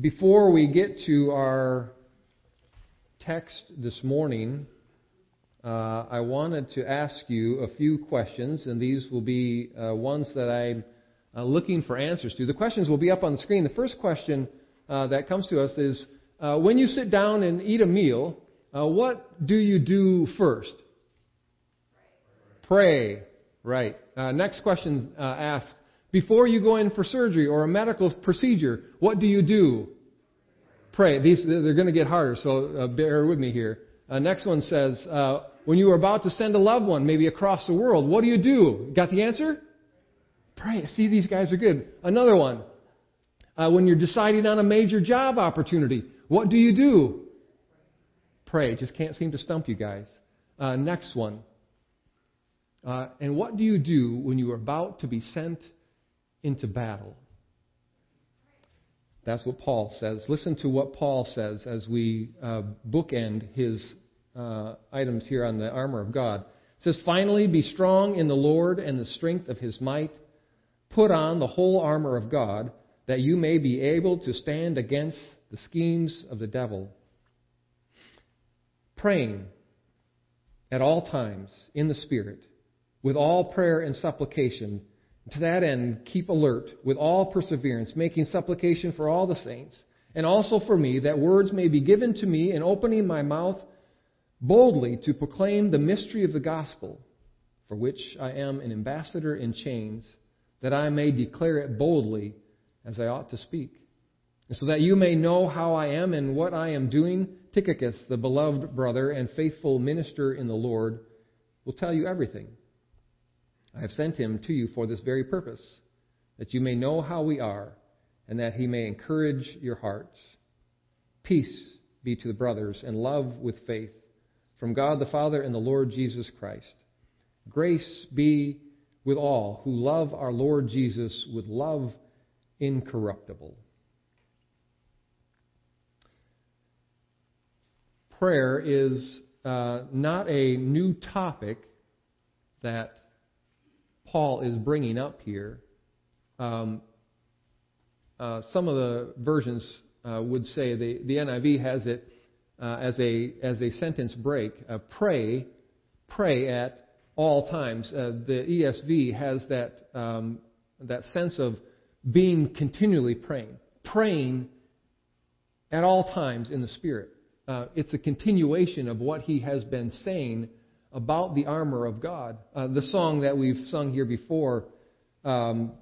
before we get to our text this morning, uh, I wanted to ask you a few questions, and these will be uh, ones that I'm uh, looking for answers to. The questions will be up on the screen. The first question uh, that comes to us is uh, when you sit down and eat a meal, uh, what do you do first? Pray. Right. next question asks before you go in for surgery or a medical procedure, what do you do? Pray. These they're going to get harder, so uh, bear with me here. Uh, next one says, uh, when you are about to send a loved one, maybe across the world, what do you do? Got the answer? Pray. See, these guys are good. Another one. Uh, when you're deciding on a major job opportunity, what do you do? Pray. Just can't seem to stump you guys. Uh, next one. Uh, and what do you do when you are about to be sent into battle. That's what Paul says. Listen to what Paul says as we uh, bookend his uh, items here on the armor of God. It says, Finally, be strong in the Lord and the strength of his might. Put on the whole armor of God, that you may be able to stand against the schemes of the devil. Praying at all times in the Spirit, with all prayer and supplication to that end, keep alert with all perseverance, making supplication for all the saints, and also for me, that words may be given to me in opening my mouth boldly to proclaim the mystery of the gospel, for which I am an ambassador in chains, that I may declare it boldly as I ought to speak. And so that you may know how I am and what I am doing, Tychicus, the beloved brother and faithful minister in the Lord, will tell you everything. I have sent him to you for this very purpose, that you may know how we are, and that he may encourage your hearts. Peace be to the brothers, and love with faith, from God the Father and the Lord Jesus Christ. Grace be with all who love our Lord Jesus with love incorruptible. Prayer is uh, not a new topic that Paul is bringing up here. Um, uh, some of the versions uh, would say the, the NIV has it uh, as a as a sentence break. Uh, pray, pray at all times. Uh, the ESV has that um, that sense of being continually praying, praying at all times in the Spirit. Uh, it's a continuation of what he has been saying about the armor of God. Uh, the song that we've sung here before, um,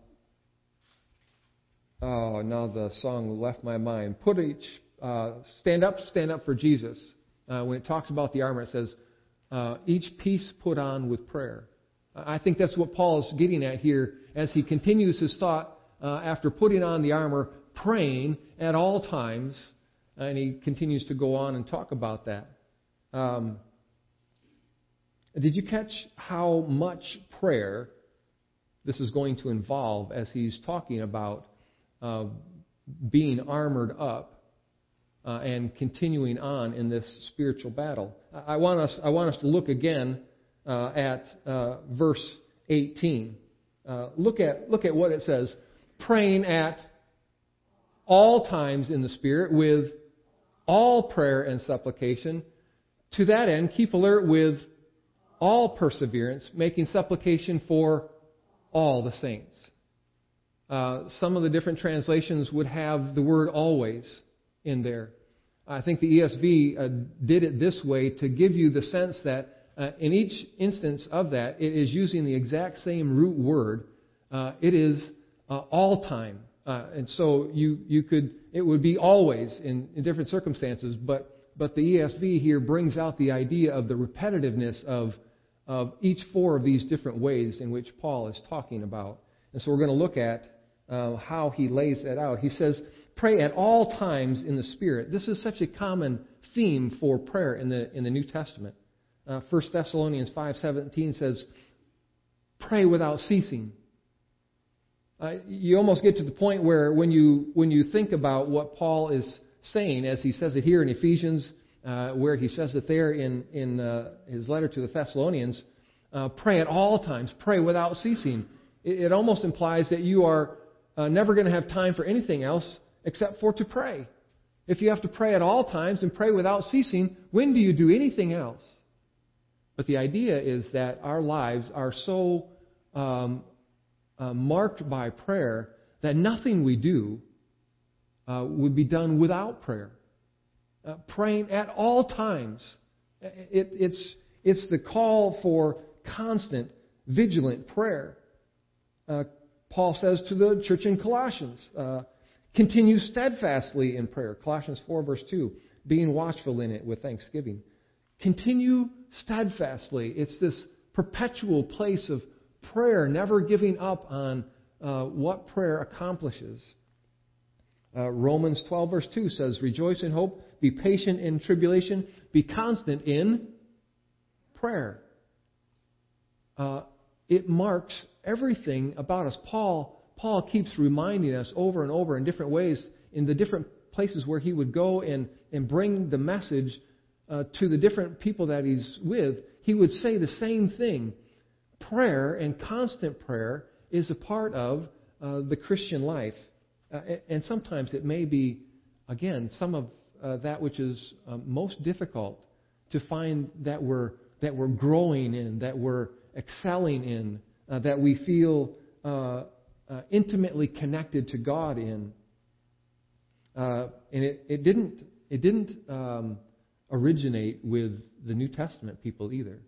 oh, now the song left my mind. Put each, uh, stand up, stand up for Jesus. Uh, when it talks about the armor, it says, uh, each piece put on with prayer. I think that's what Paul is getting at here as he continues his thought uh, after putting on the armor, praying at all times, and he continues to go on and talk about that. Um, did you catch how much prayer this is going to involve as he's talking about uh, being armored up uh, and continuing on in this spiritual battle? I want us, I want us to look again uh, at uh, verse 18. Uh, look at look at what it says: praying at all times in the Spirit with all prayer and supplication. To that end, keep alert with all perseverance, making supplication for all the saints. Uh, some of the different translations would have the word always in there. I think the ESV uh, did it this way to give you the sense that uh, in each instance of that, it is using the exact same root word. Uh, it is uh, all time. Uh, and so you, you could, it would be always in, in different circumstances, but but the ESV here brings out the idea of the repetitiveness of, of each four of these different ways in which Paul is talking about. And so we're going to look at uh, how he lays that out. He says, Pray at all times in the Spirit. This is such a common theme for prayer in the, in the New Testament. Uh, 1 Thessalonians 5.17 says, Pray without ceasing. Uh, you almost get to the point where when you, when you think about what Paul is saying, as he says it here in Ephesians, uh, where he says it there in, in uh, his letter to the Thessalonians, uh, pray at all times, pray without ceasing. It, it almost implies that you are uh, never going to have time for anything else except for to pray. If you have to pray at all times and pray without ceasing, when do you do anything else? But the idea is that our lives are so um, uh, marked by prayer that nothing we do uh, would be done without prayer. Uh, praying at all times. It, it's, it's the call for constant, vigilant prayer. Uh, Paul says to the church in Colossians, uh, continue steadfastly in prayer. Colossians 4, verse 2, being watchful in it with thanksgiving. Continue steadfastly. It's this perpetual place of prayer, never giving up on uh, what prayer accomplishes. Uh, Romans 12, verse 2 says, Rejoice in hope, be patient in tribulation, be constant in prayer. Uh, it marks everything about us. Paul, Paul keeps reminding us over and over in different ways in the different places where he would go and, and bring the message uh, to the different people that he's with. He would say the same thing. Prayer and constant prayer is a part of uh, the Christian life. Uh, and sometimes it may be, again, some of uh, that which is um, most difficult to find that we're, that we're growing in, that we're excelling in, uh, that we feel uh, uh, intimately connected to God in. and it, it didn't, it didn't um, originate with the New Testament people either.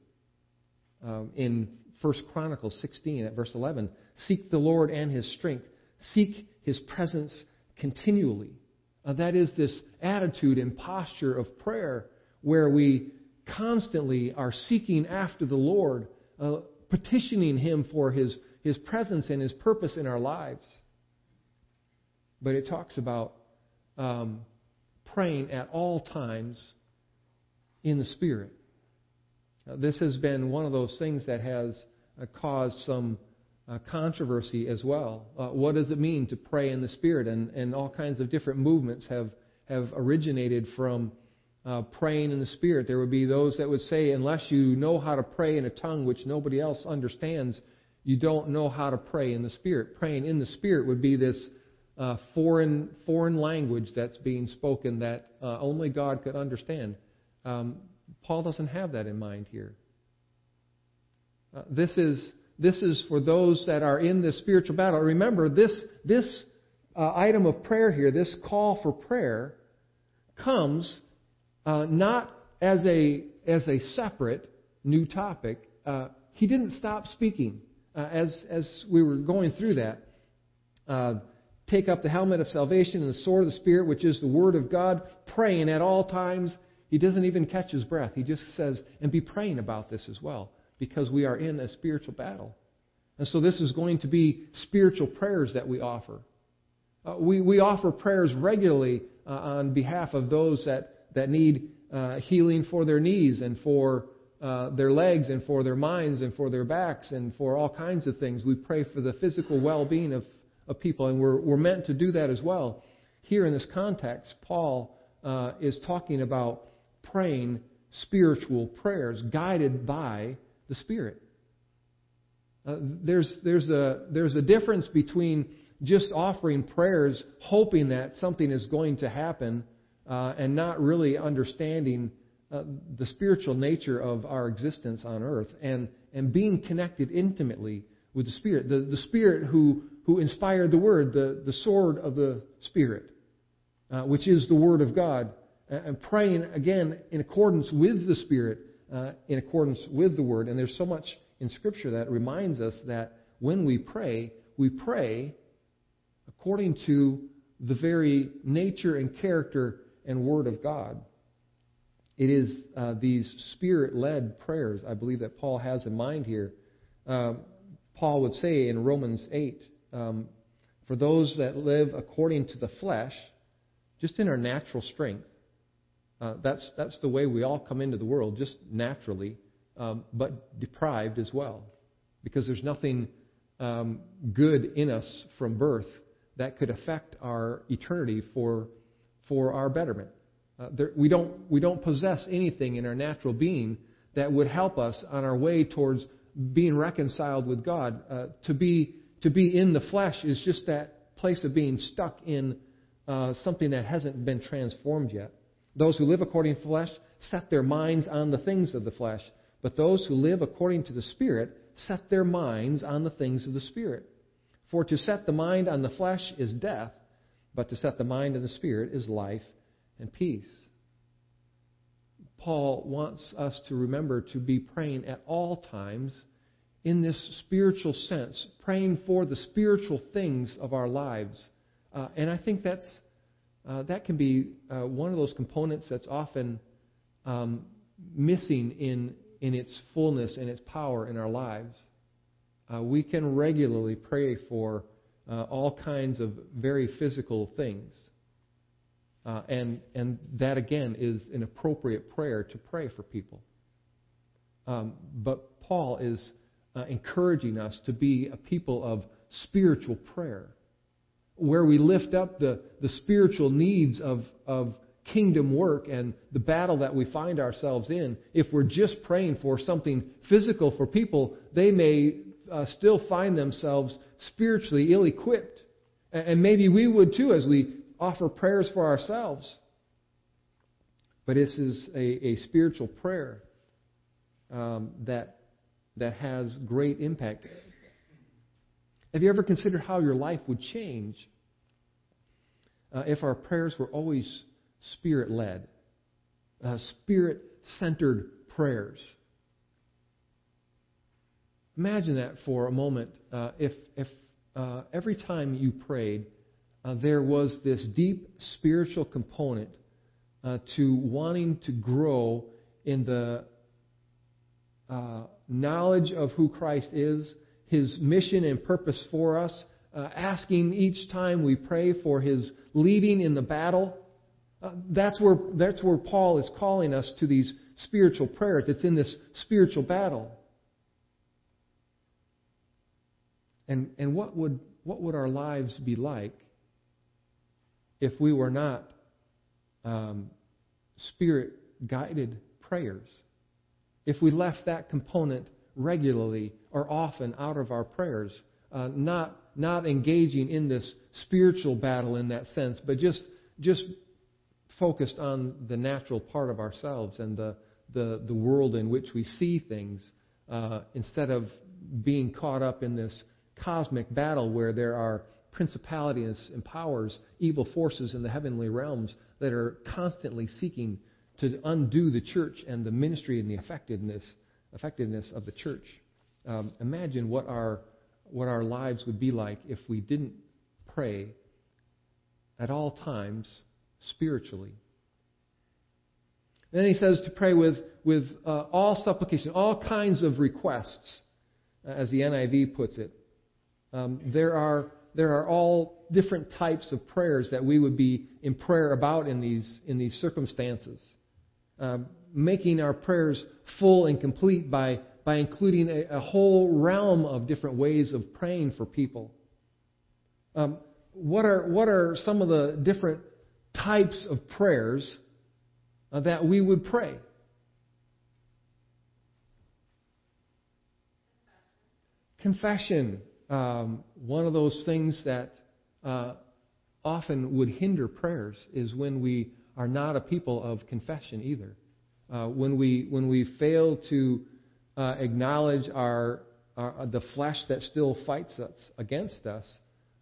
Um, in 1 Chronicles 16 at verse 11, seek the Lord and his strength. Seek his presence continually. Uh, that is this attitude and posture of prayer where we constantly are seeking after the Lord, uh, petitioning him for his, his presence and his purpose in our lives. But it talks about um, praying at all times in the Spirit. This has been one of those things that has uh, caused some uh, controversy as well. Uh, what does it mean to pray in the Spirit? And, and all kinds of different movements have, have originated from uh, praying in the Spirit. There would be those that would say, unless you know how to pray in a tongue which nobody else understands, you don't know how to pray in the Spirit. Praying in the Spirit would be this uh, foreign, foreign language that's being spoken that uh, only God could understand. Um, Paul doesn't have that in mind here. Uh, this is this is for those that are in this spiritual battle. Remember, this, this uh, item of prayer here, this call for prayer, comes uh, not as a, as a separate new topic. Uh, he didn't stop speaking uh, as, as we were going through that. Uh, take up the helmet of salvation and the sword of the Spirit, which is the Word of God, praying at all times. He doesn't even catch his breath. He just says, and be praying about this as well because we are in a spiritual battle. And so this is going to be spiritual prayers that we offer. Uh, we, we offer prayers regularly uh, on behalf of those that, that need uh, healing for their knees and for uh, their legs and for their minds and for their backs and for all kinds of things. We pray for the physical well being of, of people, and we're, we're meant to do that as well. Here in this context, Paul uh, is talking about praying spiritual prayers guided by the Spirit. Uh, there's, there's, a, there's a difference between just offering prayers, hoping that something is going to happen, uh, and not really understanding uh, the spiritual nature of our existence on earth, and, and being connected intimately with the Spirit. The, the Spirit who, who inspired the Word, the, the sword of the Spirit, uh, which is the Word of God, and praying again in accordance with the Spirit uh, in accordance with the Word. And there's so much in Scripture that reminds us that when we pray, we pray according to the very nature and character and Word of God. It is uh, these spirit led prayers, I believe, that Paul has in mind here. Uh, Paul would say in Romans 8 um, for those that live according to the flesh, just in our natural strength, uh, that's, that's the way we all come into the world, just naturally, um, but deprived as well. Because there's nothing um, good in us from birth that could affect our eternity for, for our betterment. Uh, there, we, don't, we don't possess anything in our natural being that would help us on our way towards being reconciled with God. Uh, to, be, to be in the flesh is just that place of being stuck in uh, something that hasn't been transformed yet. Those who live according to the flesh set their minds on the things of the flesh, but those who live according to the Spirit set their minds on the things of the Spirit. For to set the mind on the flesh is death, but to set the mind on the Spirit is life and peace. Paul wants us to remember to be praying at all times in this spiritual sense, praying for the spiritual things of our lives. Uh, and I think that's, uh, that can be uh, one of those components that's often um, missing in, in its fullness and its power in our lives. Uh, we can regularly pray for uh, all kinds of very physical things. Uh, and, and that, again, is an appropriate prayer to pray for people. Um, but Paul is uh, encouraging us to be a people of spiritual prayer, where we lift up the, the spiritual needs of, of kingdom work and the battle that we find ourselves in. If we're just praying for something physical for people, they may uh, still find themselves spiritually ill equipped. And maybe we would too as we offer prayers for ourselves. But this is a, a spiritual prayer um, that, that has great impact. Have you ever considered how your life would change uh, if our prayers were always spirit led, uh, spirit centered prayers? Imagine that for a moment. Uh, if if uh, every time you prayed, uh, there was this deep spiritual component uh, to wanting to grow in the knowledge of who Christ is, His mission and purpose for us, uh, asking each time we pray for His leading in the battle. Uh, that's where that's where Paul is calling us to these spiritual prayers. It's in this spiritual battle. And and what would what would our lives be like if we were not um, spirit guided prayers, if we left that component regularly or often out of our prayers, uh, not not engaging in this spiritual battle in that sense, but just just focused on the natural part of ourselves and the the, the world in which we see things, uh, instead of being caught up in this cosmic battle where there are principalities and powers, evil forces in the heavenly realms that are constantly seeking to undo the church and the ministry and the effectiveness, effectiveness of the church. Um, imagine what our, what our lives would be like if we didn't pray at all times spiritually. Then he says to pray with, with uh, all supplication, all kinds of requests, as the NIV puts it. Um, there are there are all different types of prayers that we would be in prayer about in these, in these circumstances. Uh, making our prayers full and complete by, by including a, a whole realm of different ways of praying for people. Um, what, are, what are some of the different types of prayers uh, that we would pray? Confession um, one of those things that uh, often would hinder prayers is when we are not a people of confession either. Uh, when we when we fail to uh, acknowledge our, our, the flesh that still fights us against us,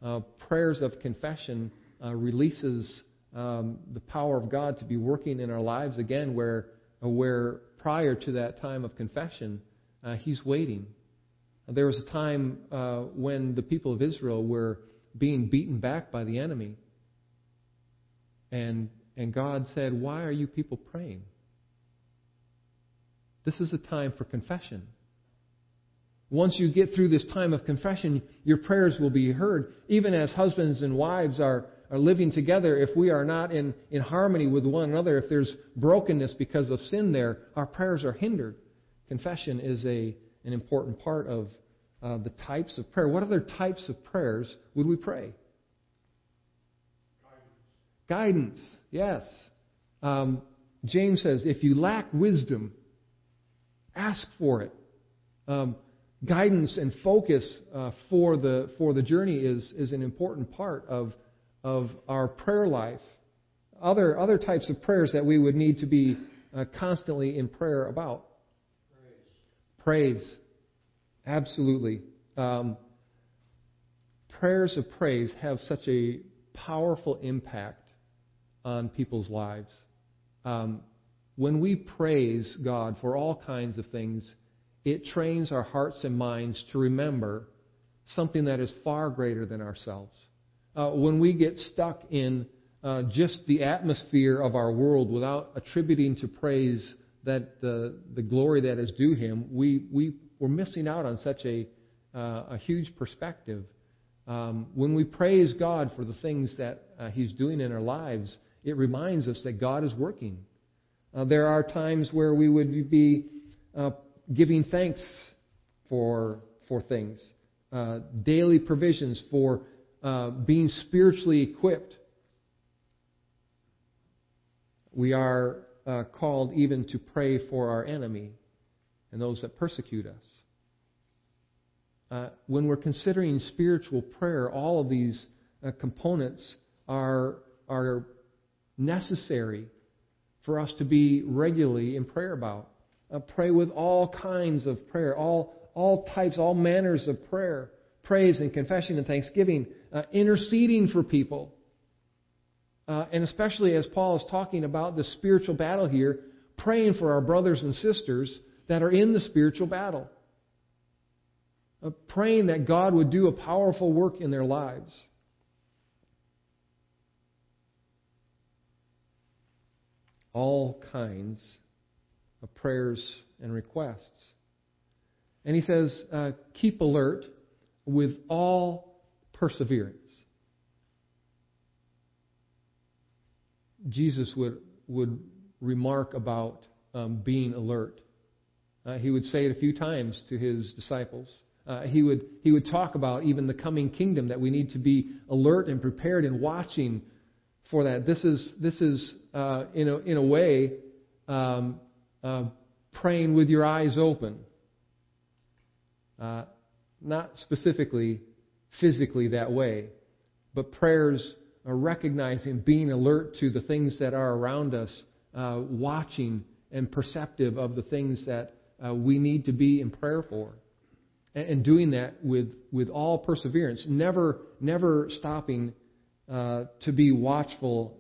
uh, prayers of confession uh, releases um, the power of God to be working in our lives again, where where prior to that time of confession, uh, He's waiting there was a time uh, when the people of Israel were being beaten back by the enemy. And, and God said, Why are you people praying? This is a time for confession. Once you get through this time of confession, your prayers will be heard. Even as husbands and wives are, are living together, if we are not in, in harmony with one another, if there's brokenness because of sin there, our prayers are hindered. Confession is a, an important part of uh, the types of prayer. What other types of prayers would we pray? Guidance, Guidance yes. Um, James says, if you lack wisdom, ask for it. Um, guidance and focus uh, for the for the journey is is an important part of of our prayer life, other, other types of prayers that we would need to be uh, constantly in prayer about. Praise. praise. Absolutely. Um, prayers of praise have such a powerful impact on people's lives. Um, when we praise God for all kinds of things, it trains our hearts and minds to remember something that is far greater than ourselves. Uh, when we get stuck in uh, just the atmosphere of our world without attributing to praise that the, the glory that is due Him, we, we, we're missing out on such a, uh, a huge perspective. Um, when we praise God for the things that uh, He's doing in our lives, it reminds us that God is working. Uh, there are times where we would be uh, giving thanks for, for things, uh, daily provisions for uh, being spiritually equipped. We are uh, called even to pray for our enemy and those that persecute us. Uh, when we're considering spiritual prayer, all of these components are, are necessary for us to be regularly in prayer about. Uh, pray with all kinds of prayer, all, all types, all manners of prayer, praise and confession and thanksgiving, uh, interceding for people. Uh, and especially as Paul is talking about the spiritual battle here, praying for our brothers and sisters that are in the spiritual battle. Uh, praying that God would do a powerful work in their lives. All kinds of prayers and requests. And he says, uh, keep alert with all perseverance. Jesus would, would remark about um, being alert. Uh, he would say it a few times to his disciples. Uh, he, would, he would talk about even the coming kingdom, that we need to be alert and prepared and watching for that. This is, this is uh, in, a, in a way, um, uh, praying with your eyes open. Uh, not specifically physically that way, but prayers are recognizing, being alert to the things that are around us, uh, watching and perceptive of the things that uh, we need to be in prayer for. And, doing that with, with all perseverance, never, never stopping uh, to be watchful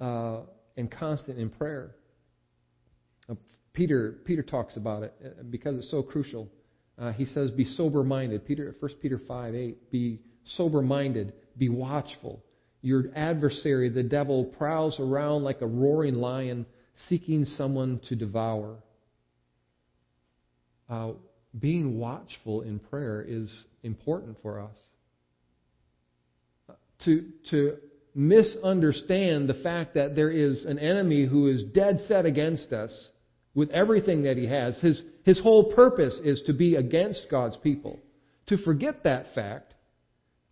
uh, and constant in prayer. Peter, Peter talks about it uh, because it's so crucial. Uh, he says, Be sober minded. Peter, 1 Peter 5 8. Be sober minded. Be watchful. Your adversary, the devil, prowls around like a roaring lion seeking someone to devour. Uh, being watchful in prayer is important for us. To, to misunderstand the fact that there is an enemy who is dead set against us with everything that he has. His, his whole purpose is to be against God's people. To forget that fact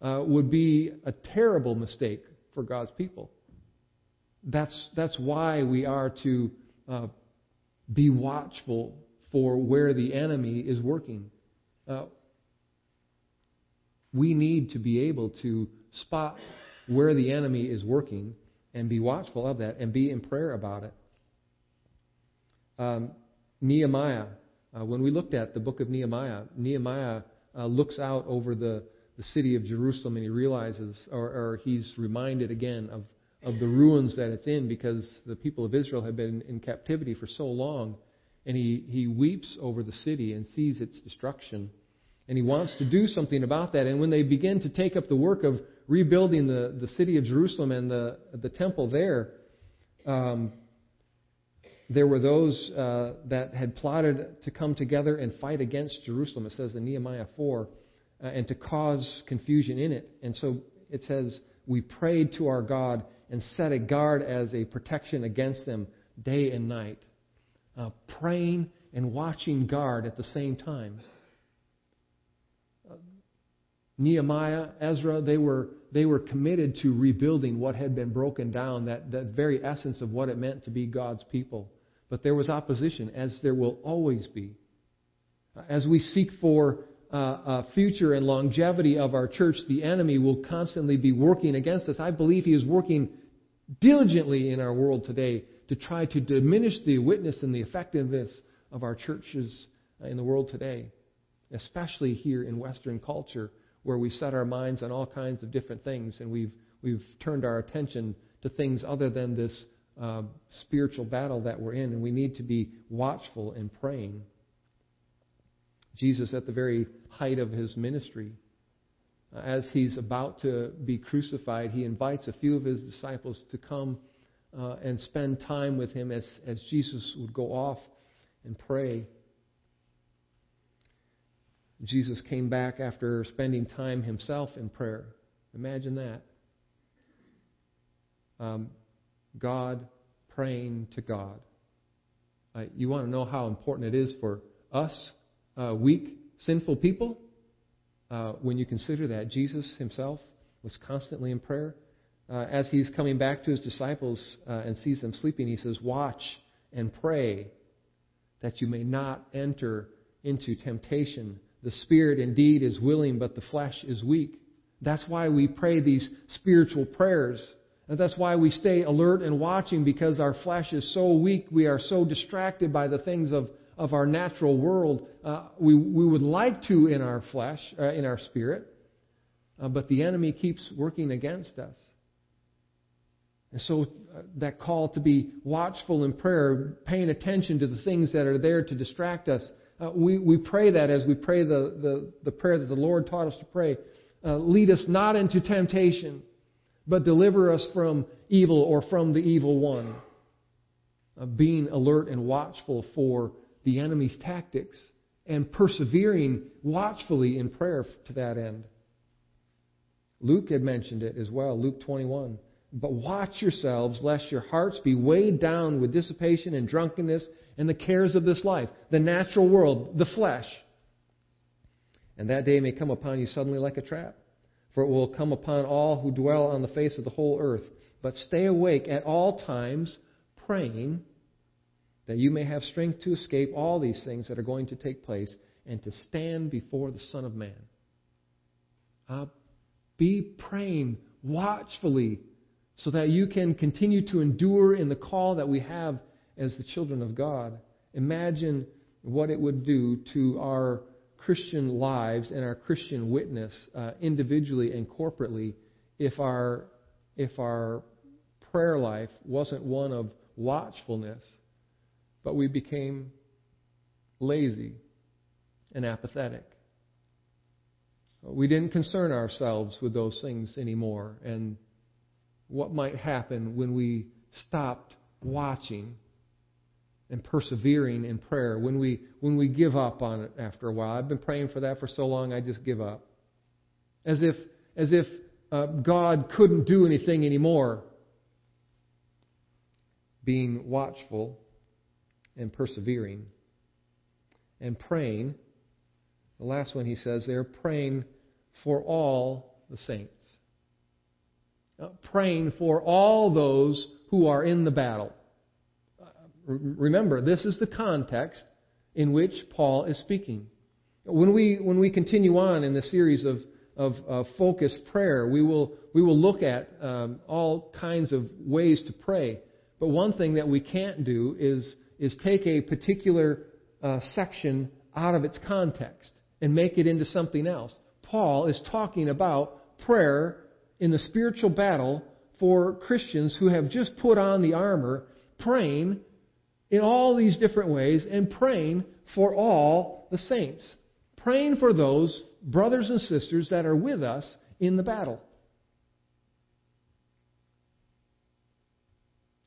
uh, would be a terrible mistake for God's people. That's, that's why we are to uh, be watchful for where the enemy is working. Uh, we need to be able to spot where the enemy is working and be watchful of that and be in prayer about it. Um, Nehemiah, uh, when we looked at the book of Nehemiah, Nehemiah uh, looks out over the, the city of Jerusalem and he realizes, or, or he's reminded again of, of the ruins that it's in because the people of Israel have been in captivity for so long. And he, he weeps over the city and sees its destruction. And he wants to do something about that. And when they begin to take up the work of rebuilding the, the city of Jerusalem and the, the temple there, um, there were those uh, that had plotted to come together and fight against Jerusalem, it says in Nehemiah 4, uh, and to cause confusion in it. And so it says, We prayed to our God and set a guard as a protection against them day and night. Uh, praying and watching guard at the same time. Uh, Nehemiah, Ezra, they were, they were committed to rebuilding what had been broken down, that, that very essence of what it meant to be God's people. But there was opposition, as there will always be. As we seek for uh, uh, future and longevity of our church, the enemy will constantly be working against us. I believe he is working diligently in our world today to try to diminish the witness and the effectiveness of our churches in the world today, especially here in Western culture, where we set our minds on all kinds of different things and we've, we've turned our attention to things other than this uh, spiritual battle that we're in, and we need to be watchful and praying. Jesus, at the very height of his ministry, uh, as he's about to be crucified, he invites a few of his disciples to come uh, and spend time with him as, as Jesus would go off and pray. Jesus came back after spending time himself in prayer. Imagine that. Um, God praying to God. Uh, you want to know how important it is for us, uh, weak, sinful people? Uh, when you consider that Jesus himself was constantly in prayer. Uh, as he's coming back to his disciples uh, and sees them sleeping, he says, Watch and pray that you may not enter into temptation. The spirit indeed is willing, but the flesh is weak. That's why we pray these spiritual prayers. And that's why we stay alert and watching because our flesh is so weak. We are so distracted by the things of, of our natural world. Uh, we, we would like to in our flesh, uh, in our spirit, uh, but the enemy keeps working against us. And so uh, that call to be watchful in prayer, paying attention to the things that are there to distract us, uh, we, we pray that as we pray the, the, the prayer that the Lord taught us to pray. Uh, lead us not into temptation but deliver us from evil or from the evil one. Uh, being alert and watchful for the enemy's tactics and persevering watchfully in prayer to that end. Luke had mentioned it as well, Luke 21. But watch yourselves, lest your hearts be weighed down with dissipation and drunkenness and the cares of this life, the natural world, the flesh. And that day may come upon you suddenly like a trap for it will come upon all who dwell on the face of the whole earth. But stay awake at all times, praying that you may have strength to escape all these things that are going to take place and to stand before the Son of Man. Uh, be praying watchfully so that you can continue to endure in the call that we have as the children of God. Imagine what it would do to our Christian lives and our Christian witness uh, individually and corporately if our, if our prayer life wasn't one of watchfulness, but we became lazy and apathetic. We didn't concern ourselves with those things anymore and what might happen when we stopped watching and persevering in prayer when we when we give up on it after a while. I've been praying for that for so long I just give up. As if as if uh, God couldn't do anything anymore. Being watchful and persevering and praying. The last one he says they're praying for all the saints. Uh, praying for all those who are in the battle. Remember, this is the context in which Paul is speaking. When we, when we continue on in the series of, of uh, focused prayer, we will, we will look at um, all kinds of ways to pray. But one thing that we can't do is, is take a particular uh, section out of its context and make it into something else. Paul is talking about prayer in the spiritual battle for Christians who have just put on the armor, praying in all these different ways and praying for all the saints. Praying for those brothers and sisters that are with us in the battle.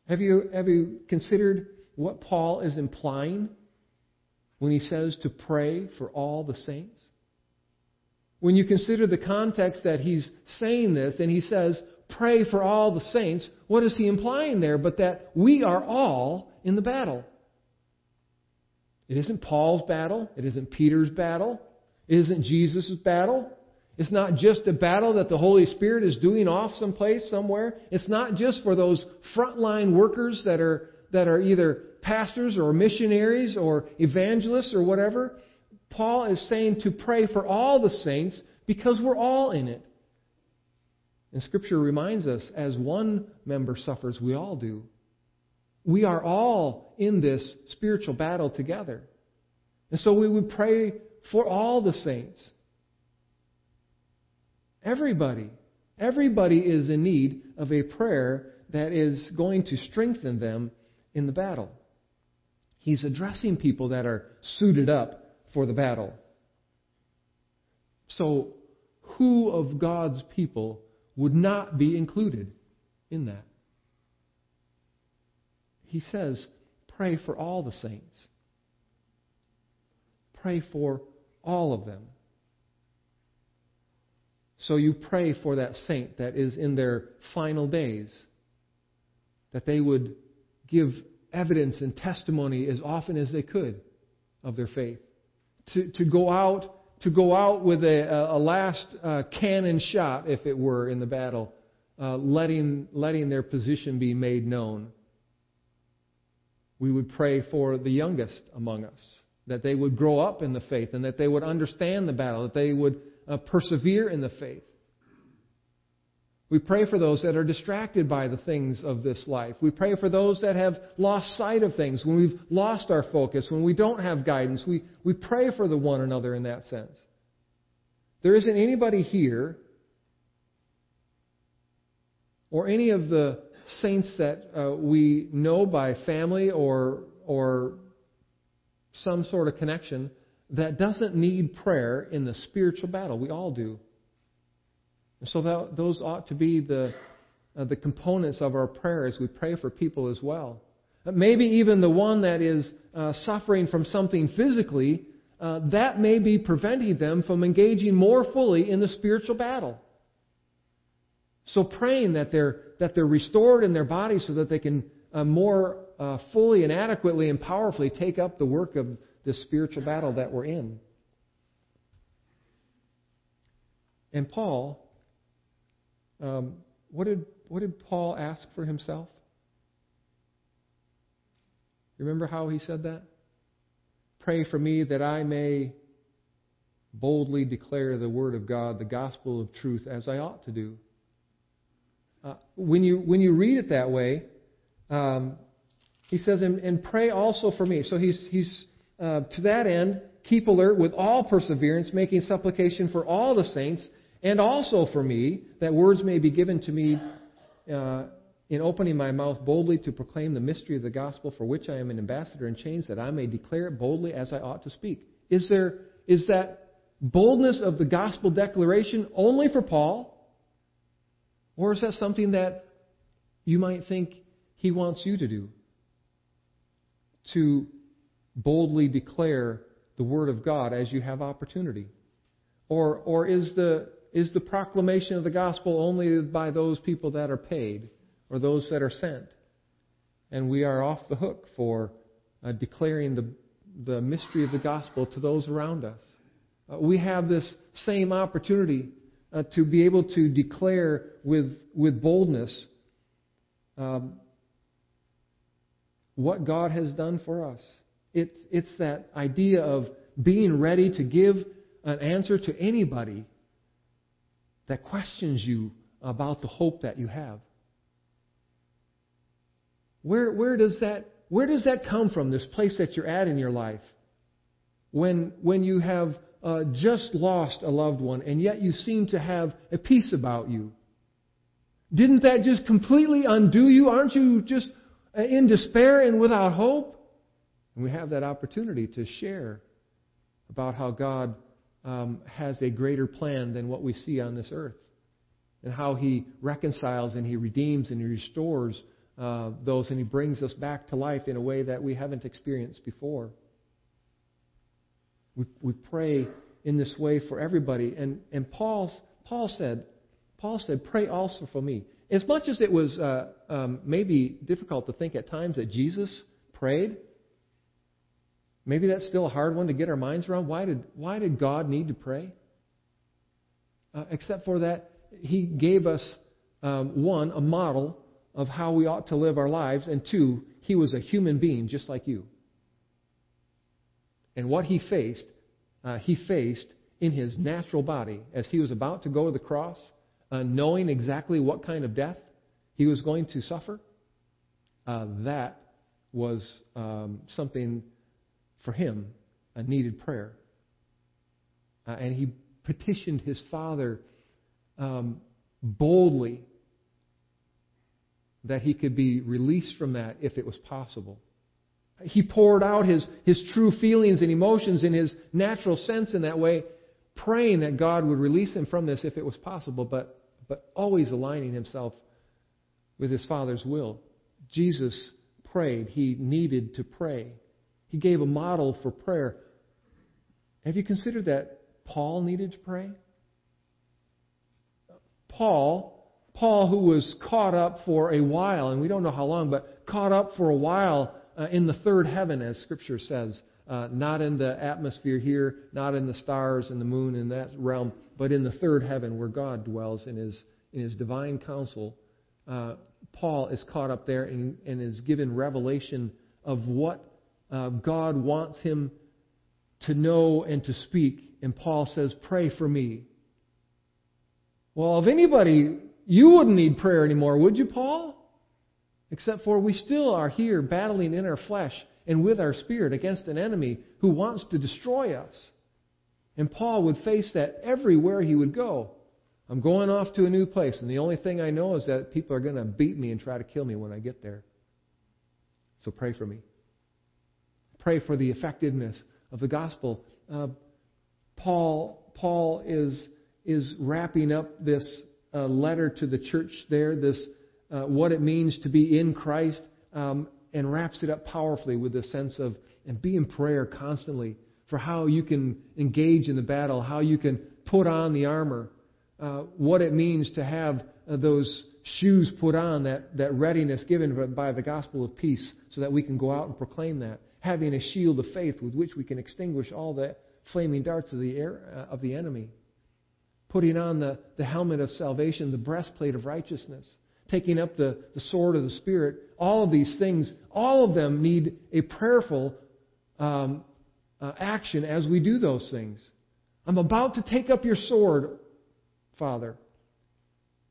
Have you, have you considered what Paul is implying when he says to pray for all the saints? When you consider the context that he's saying this and he says, pray for all the saints, what is he implying there but that we are all in the battle. It isn't Paul's battle. It isn't Peter's battle. It isn't Jesus' battle. It's not just a battle that the Holy Spirit is doing off someplace, somewhere. It's not just for those frontline workers that are, that are either pastors or missionaries or evangelists or whatever. Paul is saying to pray for all the saints because we're all in it. And Scripture reminds us as one member suffers, we all do. We are all in this spiritual battle together. And so we would pray for all the saints. Everybody. Everybody is in need of a prayer that is going to strengthen them in the battle. He's addressing people that are suited up for the battle. So, who of God's people would not be included in that? He says, pray for all the saints. Pray for all of them. So you pray for that saint that is in their final days, that they would give evidence and testimony as often as they could of their faith. To, to go out to go out with a, a last uh, cannon shot, if it were, in the battle, uh, letting, letting their position be made known. We would pray for the youngest among us, that they would grow up in the faith and that they would understand the battle, that they would uh, persevere in the faith. We pray for those that are distracted by the things of this life. We pray for those that have lost sight of things, when we've lost our focus, when we don't have guidance. We, we pray for the one another in that sense. There isn't anybody here or any of the saints that uh, we know by family or, or some sort of connection that doesn't need prayer in the spiritual battle. We all do. And so that, those ought to be the, uh, the components of our prayer as we pray for people as well. Uh, maybe even the one that is uh, suffering from something physically, uh, that may be preventing them from engaging more fully in the spiritual battle. So praying that they're, that they're restored in their body so that they can uh, more fully and adequately and powerfully take up the work of this spiritual battle that we're in. And Paul um, what, did, what did Paul ask for himself? Remember how he said that? Pray for me that I may boldly declare the word of God, the gospel of truth, as I ought to do. Uh, when you when you read it that way, um, he says, and, and, pray also for me. So he's he's uh, to that end, keep alert with all perseverance, making supplication for all the saints and also for me, that words may be given to me uh, in opening my mouth boldly to proclaim the mystery of the gospel for which I am an ambassador in chains, that I may declare it boldly as I ought to speak. Is there is that boldness of the gospel declaration only for Paul? Or is that something that you might think he wants you to do? To boldly declare the word of God as you have opportunity? Or, or is the is the proclamation of the gospel only by those people that are paid or those that are sent. And we are off the hook for uh, declaring the, the mystery of the gospel to those around us. Uh, we have this same opportunity uh, to be able to declare with, with boldness um, what God has done for us. It's, it's that idea of being ready to give an answer to anybody that questions you about the hope that you have. Where, where, does that, where does that come from, this place that you're at in your life? When, when you have uh, just lost a loved one and yet you seem to have a peace about you. Didn't that just completely undo you? Aren't you just uh, in despair and without hope? And we have that opportunity to share about how God um, has a greater plan than what we see on this earth. And how he reconciles and he redeems and he restores uh, those and he brings us back to life in a way that we haven't experienced before. We, we pray in this way for everybody. And, and Paul, Paul, said, Paul said, pray also for me. As much as it was uh, um, maybe difficult to think at times that Jesus prayed, Maybe that's still a hard one to get our minds around. Why did, why did God need to pray? Uh, except for that, He gave us, um, one, a model of how we ought to live our lives, and two, He was a human being just like you. And what He faced uh, he faced in his natural body as he was about to go to the cross, uh, knowing exactly what kind of death he was going to suffer, uh, that was um, something for him, a needed prayer. Uh, and he petitioned his father um, boldly that he could be released from that if it was possible. He poured out his, his true feelings and emotions in his natural sense in that way, praying that God would release him from this if it was possible, but, but always aligning himself with his Father's will. Jesus prayed. He needed to pray. He gave a model for prayer. Have you considered that Paul needed to pray? Paul, Paul, who was caught up for a while, and we don't know how long, but caught up for a while uh, in the third heaven, as Scripture says. Uh, not in the atmosphere here, not in the stars and the moon in that realm, but in the third heaven where God dwells in His in His divine counsel. Uh, Paul is caught up there and, and, is given revelation of what uh, God wants him to know and to speak. And Paul says, "Pray for me." Well, if anybody, you wouldn't need prayer anymore, would you, Paul? Except for we still are here battling in our flesh and with our spirit against an enemy who wants to destroy us. And Paul would face that everywhere he would go. I'm going off to a new place, and the only thing I know is that people are going to beat me and try to kill me when I get there. So pray for me. Pray for the effectiveness of the gospel. Uh, Paul, Paul is is wrapping up this uh, letter to the church there, this uh, what it means to be in Christ, um, and wraps it up powerfully with the sense of and be in prayer constantly for how you can engage in the battle, how you can put on the armor, uh, what it means to have uh, those shoes put on, that, that readiness given by the gospel of peace, so that we can go out and proclaim that. Having a shield of faith with which we can extinguish all the flaming darts of the, air, uh, of the enemy putting on the, the helmet of salvation, the breastplate of righteousness, taking up the, the sword of the Spirit. All of these things, all of them need a prayerful um, uh, action as we do those things. I'm about to take up your sword, Father.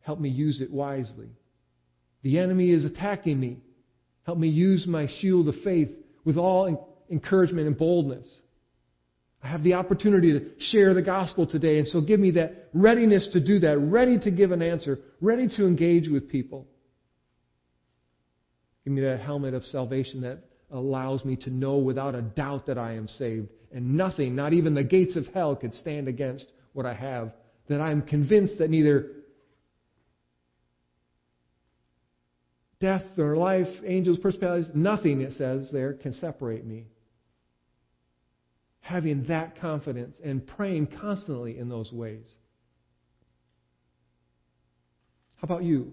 Help me use it wisely. The enemy is attacking me. Help me use my shield of faith with all encouragement and boldness. I have the opportunity to share the gospel today, and so give me that readiness to do that, ready to give an answer, ready to engage with people. Give me that helmet of salvation that allows me to know without a doubt that I am saved, and nothing, not even the gates of hell, could stand against what I have. That I'm convinced that neither death or life, angels, principalities, nothing, it says there, can separate me having that confidence and praying constantly in those ways. How about you?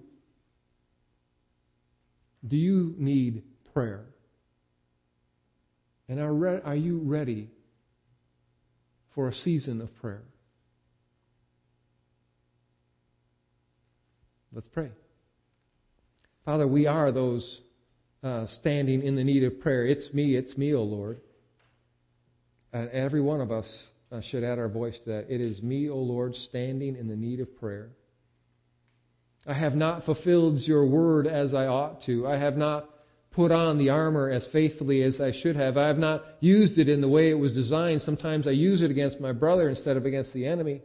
Do you need prayer? And are, re- are you ready for a season of prayer? Let's pray. Father, we are those uh, standing in the need of prayer. It's me, it's me, O Lord. And every one of us uh, should add our voice to that. It is me, O Lord, standing in the need of prayer. I have not fulfilled your word as I ought to. I have not put on the armor as faithfully as I should have. I have not used it in the way it was designed. Sometimes I use it against my brother instead of against the enemy.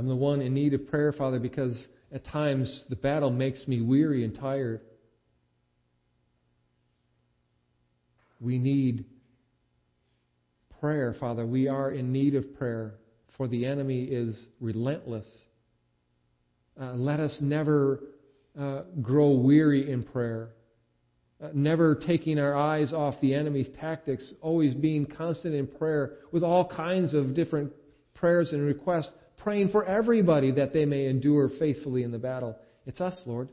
I'm the one in need of prayer, Father, because at times the battle makes me weary and tired. We need prayer, Father. We are in need of prayer, for the enemy is relentless. Uh, let us never uh, grow weary in prayer. Uh, never taking our eyes off the enemy's tactics, always being constant in prayer with all kinds of different prayers and requests, praying for everybody that they may endure faithfully in the battle. It's us, Lord.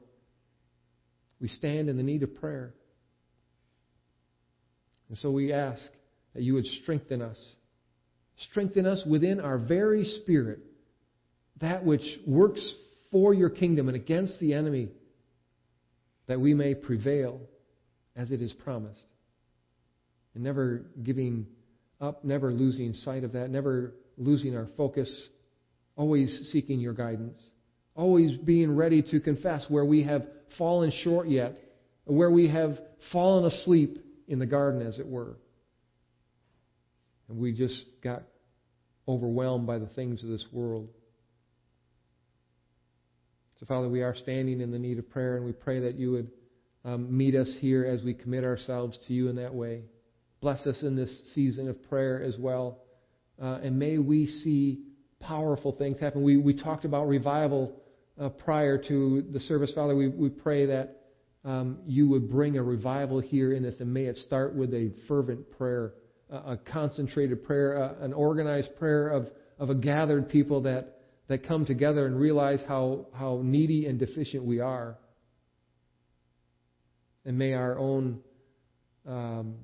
We stand in the need of prayer. And so we ask that you would strengthen us. Strengthen us within our very spirit, that which works for your kingdom and against the enemy, that we may prevail as it is promised. and never giving up, never losing sight of that, never losing our focus, always seeking your guidance, always being ready to confess where we have fallen short yet, where we have fallen asleep in the garden, as it were. And we just got overwhelmed by the things of this world. So, Father, we are standing in the need of prayer, and we pray that you would um, meet us here as we commit ourselves to you in that way. Bless us in this season of prayer as well. Uh, and may we see powerful things happen. We, we talked about revival uh, prior to the service. Father, we, we pray that um, you would bring a revival here in this, and may it start with a fervent prayer, uh, a concentrated prayer, uh, an organized prayer of, of a gathered people that that come together and realize how, how needy and deficient we are. And may our own um,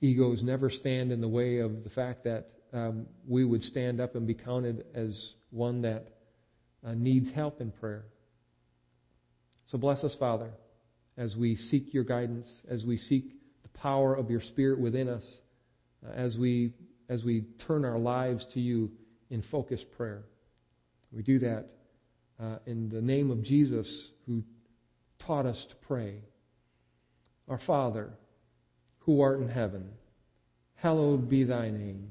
egos never stand in the way of the fact that um, we would stand up and be counted as one that uh, needs help in prayer. So bless us, Father, as we seek your guidance, as we seek the power of your Spirit within us, uh, as we as we turn our lives to you in focused prayer. We do that uh, in the name of Jesus who taught us to pray. Our Father, who art in heaven, hallowed be thy name.